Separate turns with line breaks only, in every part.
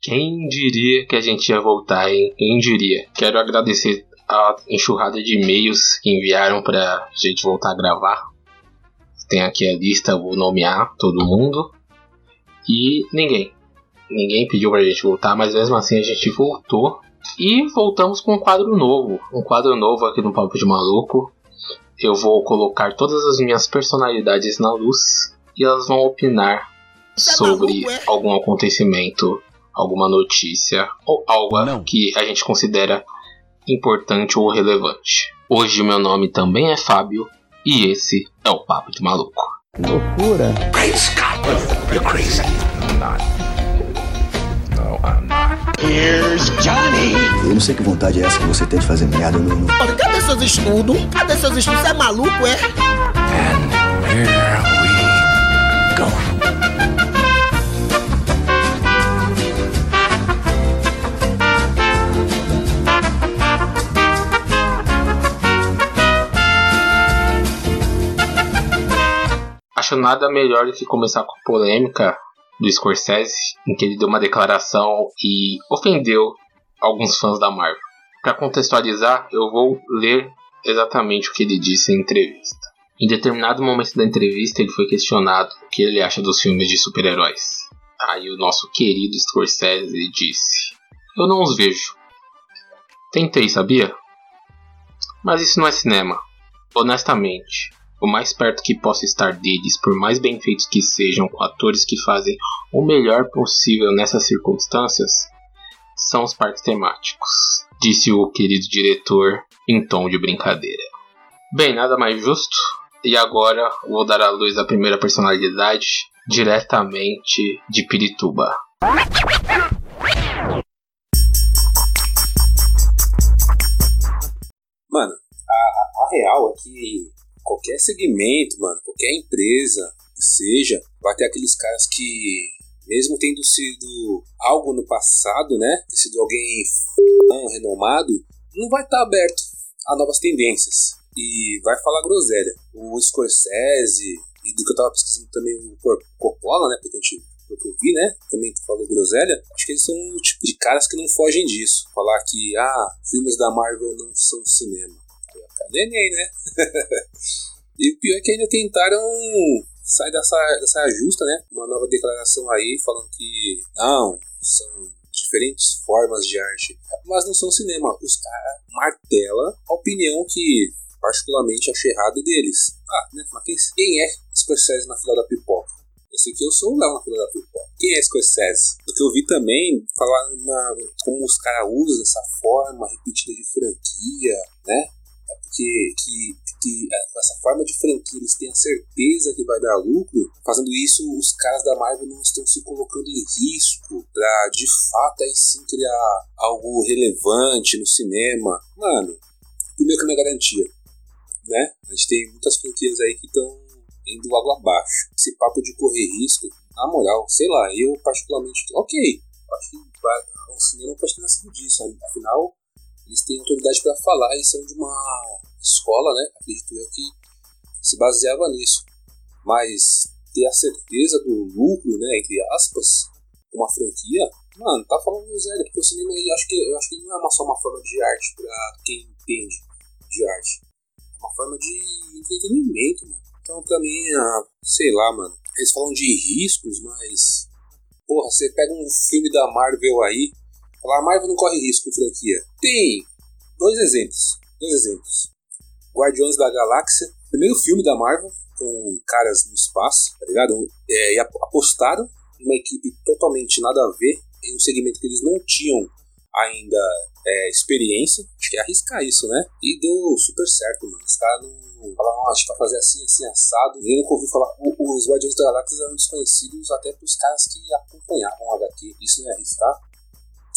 Quem diria que a gente ia voltar, hein? Quem diria? Quero agradecer a enxurrada de e-mails que enviaram pra gente voltar a gravar. Tem aqui a lista, vou nomear todo mundo. E ninguém. Ninguém pediu pra gente voltar, mas mesmo assim a gente voltou. E voltamos com um quadro novo. Um quadro novo aqui no Papo de Maluco. Eu vou colocar todas as minhas personalidades na luz e elas vão opinar sobre algum acontecimento, alguma notícia ou algo Não. que a gente considera importante ou relevante. Hoje meu nome também é Fábio e esse é o Papo de Maluco.
Loucura. Great Scott, you're crazy. I'm not. No, I'm not. Here's Johnny. Eu não sei que vontade é essa que você tem de fazer merda, não. não.
Cadê seus estudos? Cadê seus estudos? Você é maluco, é? And here we go.
Acho nada melhor do que começar com polêmica do Scorsese, em que ele deu uma declaração e ofendeu alguns fãs da Marvel. Para contextualizar, eu vou ler exatamente o que ele disse em entrevista. Em determinado momento da entrevista, ele foi questionado o que ele acha dos filmes de super-heróis. Aí o nosso querido Scorsese disse: Eu não os vejo. Tentei, sabia? Mas isso não é cinema. Honestamente, o mais perto que posso estar deles, por mais bem feitos que sejam, atores que fazem o melhor possível nessas circunstâncias, são os parques temáticos, disse o querido diretor em tom de brincadeira. Bem, nada mais justo. E agora vou dar à luz a primeira personalidade diretamente de Pirituba.
Mano, a, a real é que qualquer segmento, mano, qualquer empresa que seja, vai ter aqueles caras que, mesmo tendo sido algo no passado, né, ter sido alguém f... renomado, não vai estar tá aberto a novas tendências e vai falar groselha. O Scorsese e do que eu tava pesquisando também o Coppola, né, porque a gente que eu vi, né? Também falou groselha. Acho que eles são o tipo de caras que não fogem disso. Falar que, ah, filmes da Marvel não são cinema neném, né? e o pior é que ainda tentaram sair dessa, dessa justa, né? Uma nova declaração aí falando que não, são diferentes formas de arte, mas não são cinema. Os caras martela a opinião que particularmente achei errado deles. Ah, né? Mas quem, é Scorsese na fila da pipoca? Eu sei que eu sou o Léo na fila da pipoca. Quem é Scorsese? Do que eu vi também, falar na, como os caras usam essa forma repetida de franquia, né? Porque que, que é, essa forma de franquia eles têm a certeza que vai dar lucro, fazendo isso os caras da Marvel não estão se colocando em risco para de fato aí sim criar algo relevante no cinema. Mano, primeiro que não é garantia, né? A gente tem muitas franquias aí que estão indo água abaixo. Esse papo de correr risco, na moral, sei lá, eu particularmente, ok, acho que o cinema pode ter nascido disso, afinal eles têm autoridade para falar e são de uma escola, né? Acredito eu que se baseava nisso. Mas ter a certeza do lucro, né? Entre aspas, uma franquia, mano, tá falando zero, porque o cinema eu acho que eu acho que não é só uma forma de arte para quem entende de arte. É uma forma de entretenimento, mano. Então, pra mim, ah, sei lá, mano. Eles falam de riscos, mas. Porra, você pega um filme da Marvel aí, Falar, Marvel não corre risco com franquia. Tem dois exemplos. Dois exemplos. Guardiões da Galáxia, primeiro filme da Marvel, com caras no espaço, tá ligado? É, e apostaram em uma equipe totalmente nada a ver, em um segmento que eles não tinham ainda é, experiência. Acho que é arriscar isso, né? E deu super certo, mano. Os caras não falaram, oh, acho que vai fazer assim, assim, assado. Nem nunca ouvi falar. os Guardiões da Galáxia eram desconhecidos até pros caras que acompanhavam o HQ. Isso não é arriscar?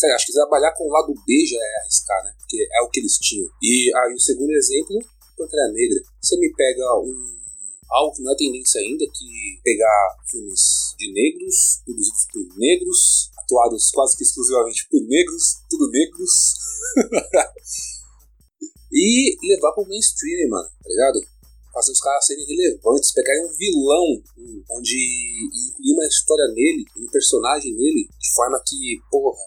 Sério, acho que trabalhar com o lado B já é arriscar, né? Porque é o que eles tinham. E aí o segundo exemplo, Pantera Negra. Você me pega um algo que não é tendência ainda, que pegar filmes de negros, produzidos por negros, atuados quase que exclusivamente por negros, tudo negros, e levar pro mainstream, mano, tá ligado? fazer os caras serem relevantes, pegarem um vilão onde incluir uma história nele, um personagem nele, de forma que, porra,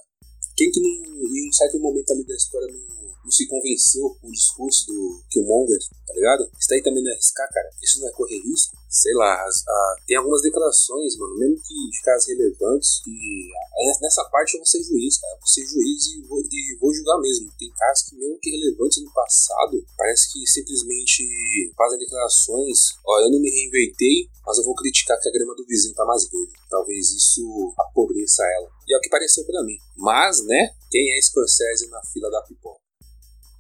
quem que não, em um certo momento ali da história não não se convenceu com o discurso do Killmonger, tá ligado? Isso daí também não é arriscar, cara. Isso não é correr risco. Sei lá, as, a, tem algumas declarações, mano, mesmo que de caras relevantes, que a, nessa parte eu vou ser juiz, cara. Eu vou ser juiz e vou, e vou julgar mesmo. Tem caras que, mesmo que relevantes no passado, parece que simplesmente fazem declarações: ó, eu não me reinventei, mas eu vou criticar que a grama do vizinho tá mais verde. Talvez isso apobreça ela. E é o que pareceu para mim. Mas, né, quem é Scorsese na fila da pipoca?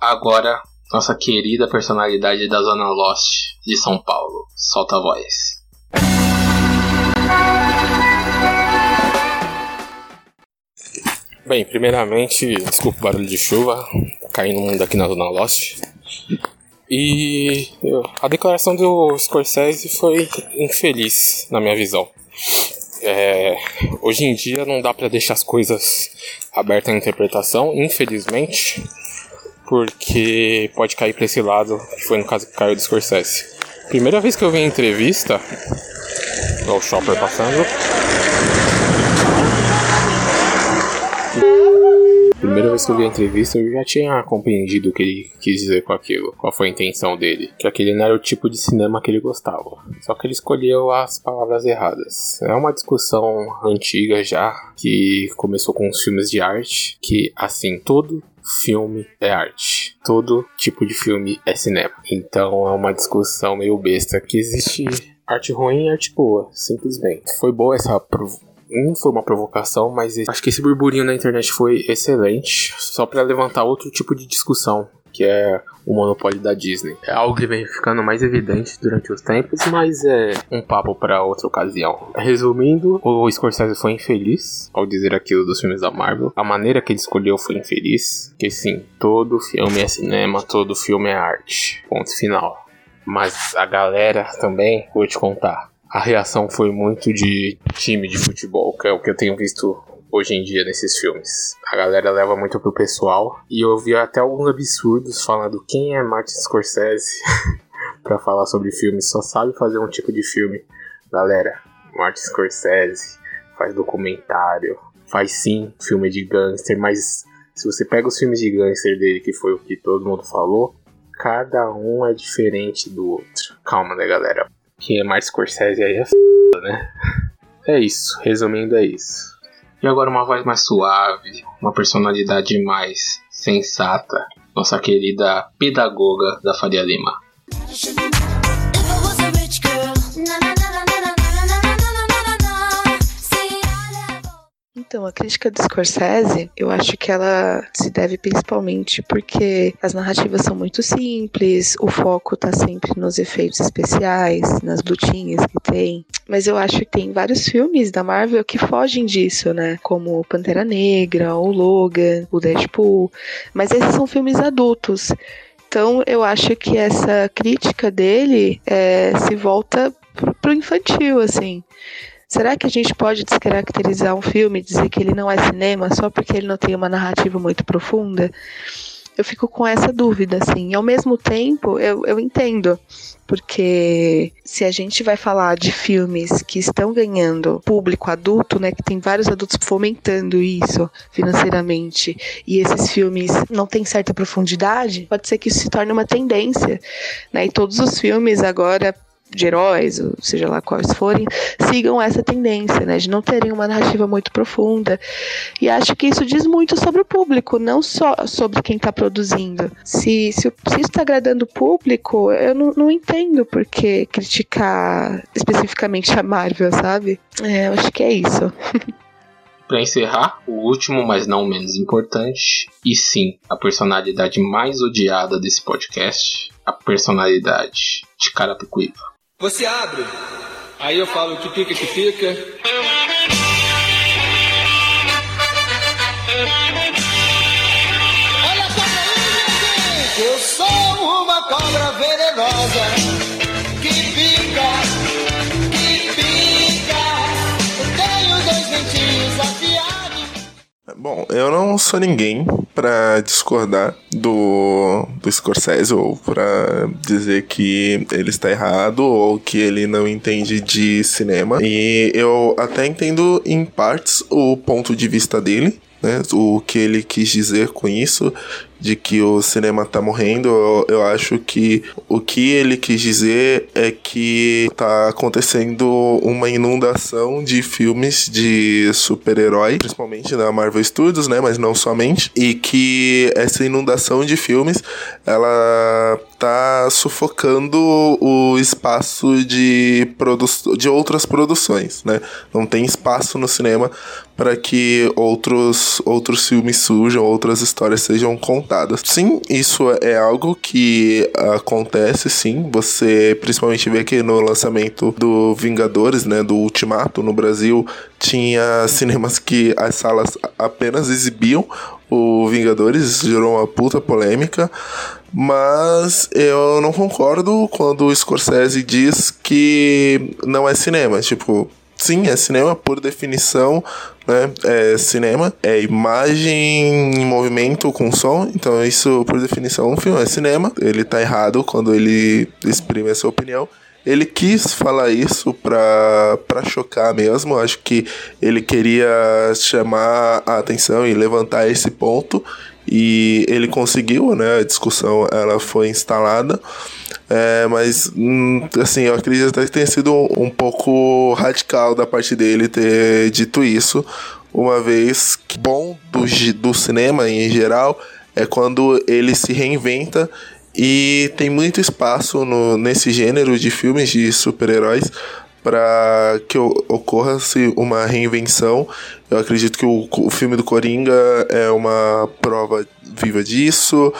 Agora, nossa querida personalidade da Zona Lost de São Paulo. Solta a voz.
Bem, primeiramente, desculpa o barulho de chuva, caindo muito aqui na Zona Lost. E a declaração do Scorsese foi infeliz, na minha visão. É, hoje em dia não dá para deixar as coisas abertas à interpretação, infelizmente porque pode cair pra esse lado, que foi no caso que caiu do Scorsese. Primeira vez que eu vi a entrevista, o Chopper passando. Primeira vez que eu vi a entrevista, eu já tinha compreendido o que ele quis dizer com aquilo, qual foi a intenção dele. Que aquele não era o tipo de cinema que ele gostava. Só que ele escolheu as palavras erradas. É uma discussão antiga já, que começou com os filmes de arte, que assim, todo filme é arte. Todo tipo de filme é cinema. Então é uma discussão meio besta que existe arte ruim e arte boa, simplesmente. Foi boa essa um foi uma provocação, mas acho que esse burburinho na internet foi excelente, só para levantar outro tipo de discussão que é o monopólio da Disney. É algo que vem ficando mais evidente durante os tempos, mas é um papo para outra ocasião. Resumindo, o Scorsese foi infeliz ao dizer aquilo dos filmes da Marvel. A maneira que ele escolheu foi infeliz, que sim, todo filme é cinema, todo filme é arte. Ponto final. Mas a galera também, vou te contar, a reação foi muito de time de futebol, que é o que eu tenho visto hoje em dia nesses filmes. A galera leva muito pro pessoal e eu vi até alguns absurdos falando quem é Martin Scorsese para falar sobre filmes, só sabe fazer um tipo de filme. Galera, Martin Scorsese faz documentário, faz sim filme de gangster, mas se você pega os filmes de gangster dele, que foi o que todo mundo falou, cada um é diferente do outro. Calma, né, galera? Quem é Martin Scorsese aí é f, né? É isso, resumindo, é isso.
E agora uma voz mais suave, uma personalidade mais sensata, nossa querida pedagoga da Faria Lima.
Então, a crítica do Scorsese, eu acho que ela se deve principalmente porque as narrativas são muito simples, o foco tá sempre nos efeitos especiais, nas lutinhas que tem. Mas eu acho que tem vários filmes da Marvel que fogem disso, né? Como Pantera Negra, o Logan, o Deadpool. Mas esses são filmes adultos. Então, eu acho que essa crítica dele é, se volta pro, infantil, assim. Será que a gente pode descaracterizar um filme dizer que ele não é cinema só porque ele não tem uma narrativa muito profunda? Eu fico com essa dúvida, assim. E ao mesmo tempo, eu, eu entendo. Porque se a gente vai falar de filmes que estão ganhando público adulto, né, que tem vários adultos fomentando isso financeiramente, e esses filmes não têm certa profundidade, pode ser que isso se torne uma tendência, né? E todos os filmes agora de heróis, ou seja lá quais forem, sigam essa tendência, né, de não terem uma narrativa muito profunda. E acho que isso diz muito sobre o público, não só sobre quem está produzindo. Se, se, se isso está agradando o público, eu não, não entendo por que criticar especificamente a Marvel, sabe? É, acho que é isso.
Para encerrar, o último, mas não menos importante, e sim, a personalidade mais odiada desse podcast, a personalidade de Carapicuíba.
Você abre, aí eu falo que pica, que pica.
Bom, eu não sou ninguém para discordar do, do Scorsese ou para dizer que ele está errado ou que ele não entende de cinema. E eu até entendo em partes o ponto de vista dele, né? O que ele quis dizer com isso, de que o cinema tá morrendo, eu, eu, acho que o que ele quis dizer é que tá acontecendo uma inundação de filmes de super-herói, principalmente na Marvel Studios, né, mas não somente, e que essa inundação de filmes, ela tá sufocando o espaço de, produ de outras produções, né? Não tem espaço no cinema para que outros, outros filmes surjam, outras histórias sejam contadas. Sim, isso é algo que acontece, sim. Você principalmente vê que no lançamento do Vingadores, né, do Ultimato no Brasil, tinha cinemas que as salas apenas exibiam o Vingadores, gerou uma puta polêmica. Mas eu não concordo quando o Scorsese diz que não é cinema. Tipo, sim, é cinema por definição, né? É cinema, é imagem em movimento com som, então isso por definição um filme é cinema. Ele tá errado quando ele exprime essa opinião. Ele quis falar isso pra, pra chocar mesmo. Acho que ele queria chamar a atenção e levantar esse ponto e ele conseguiu, né? A discussão ela foi instalada, é, mas hum, assim eu acredito até que tenha sido um, pouco radical da parte dele ter dito isso, uma vez que bom do, do cinema em geral é quando ele se reinventa e tem muito espaço no, nesse gênero de filmes de super-heróis para que ocorra-se uma reinvenção. Eu acredito que o, o filme do Coringa é uma prova viva disso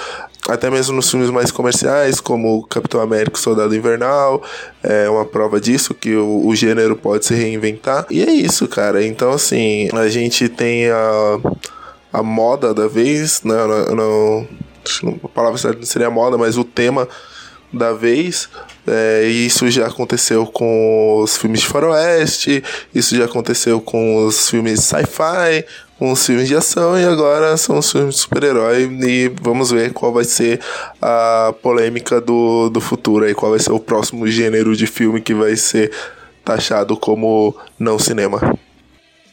até mesmo nos filmes mais comerciais, como Capitão América e Soldado Invernal, é uma prova disso, que o, o, gênero pode se reinventar. E é isso, cara. Então, assim, a gente tem a, a moda da vez, né? Não, não, a palavra certa não seria moda, mas o tema da vez. É, isso já aconteceu com os filmes de faroeste, isso já aconteceu com os filmes sci-fi, com os filmes de ação e agora são os filmes de super-herói e vamos ver qual vai ser a polêmica do, do futuro aí, qual vai ser o próximo gênero de filme que vai ser taxado como não cinema.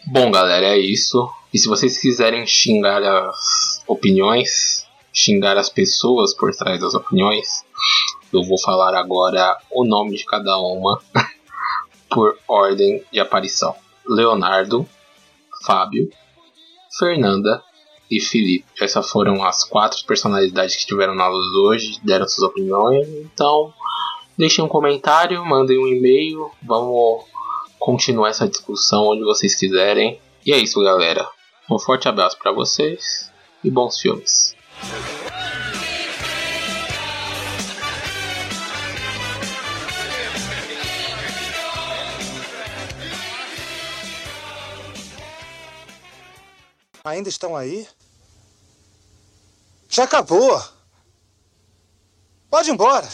Bom, galera, é isso. E se vocês quiserem xingar as opiniões, xingar as pessoas por trás das opiniões, eu vou falar agora o nome de cada uma por ordem de aparição: Leonardo, Fábio, Fernanda e Felipe. Essas foram as quatro personalidades que tiveram na luz hoje, deram suas opiniões. Então, deixem um comentário, mandem um e-mail, vamos continuar essa discussão onde vocês quiserem. E é isso, galera. Um forte abraço para vocês e bons filmes.
Ainda estão aí? Já acabou. Pode ir embora.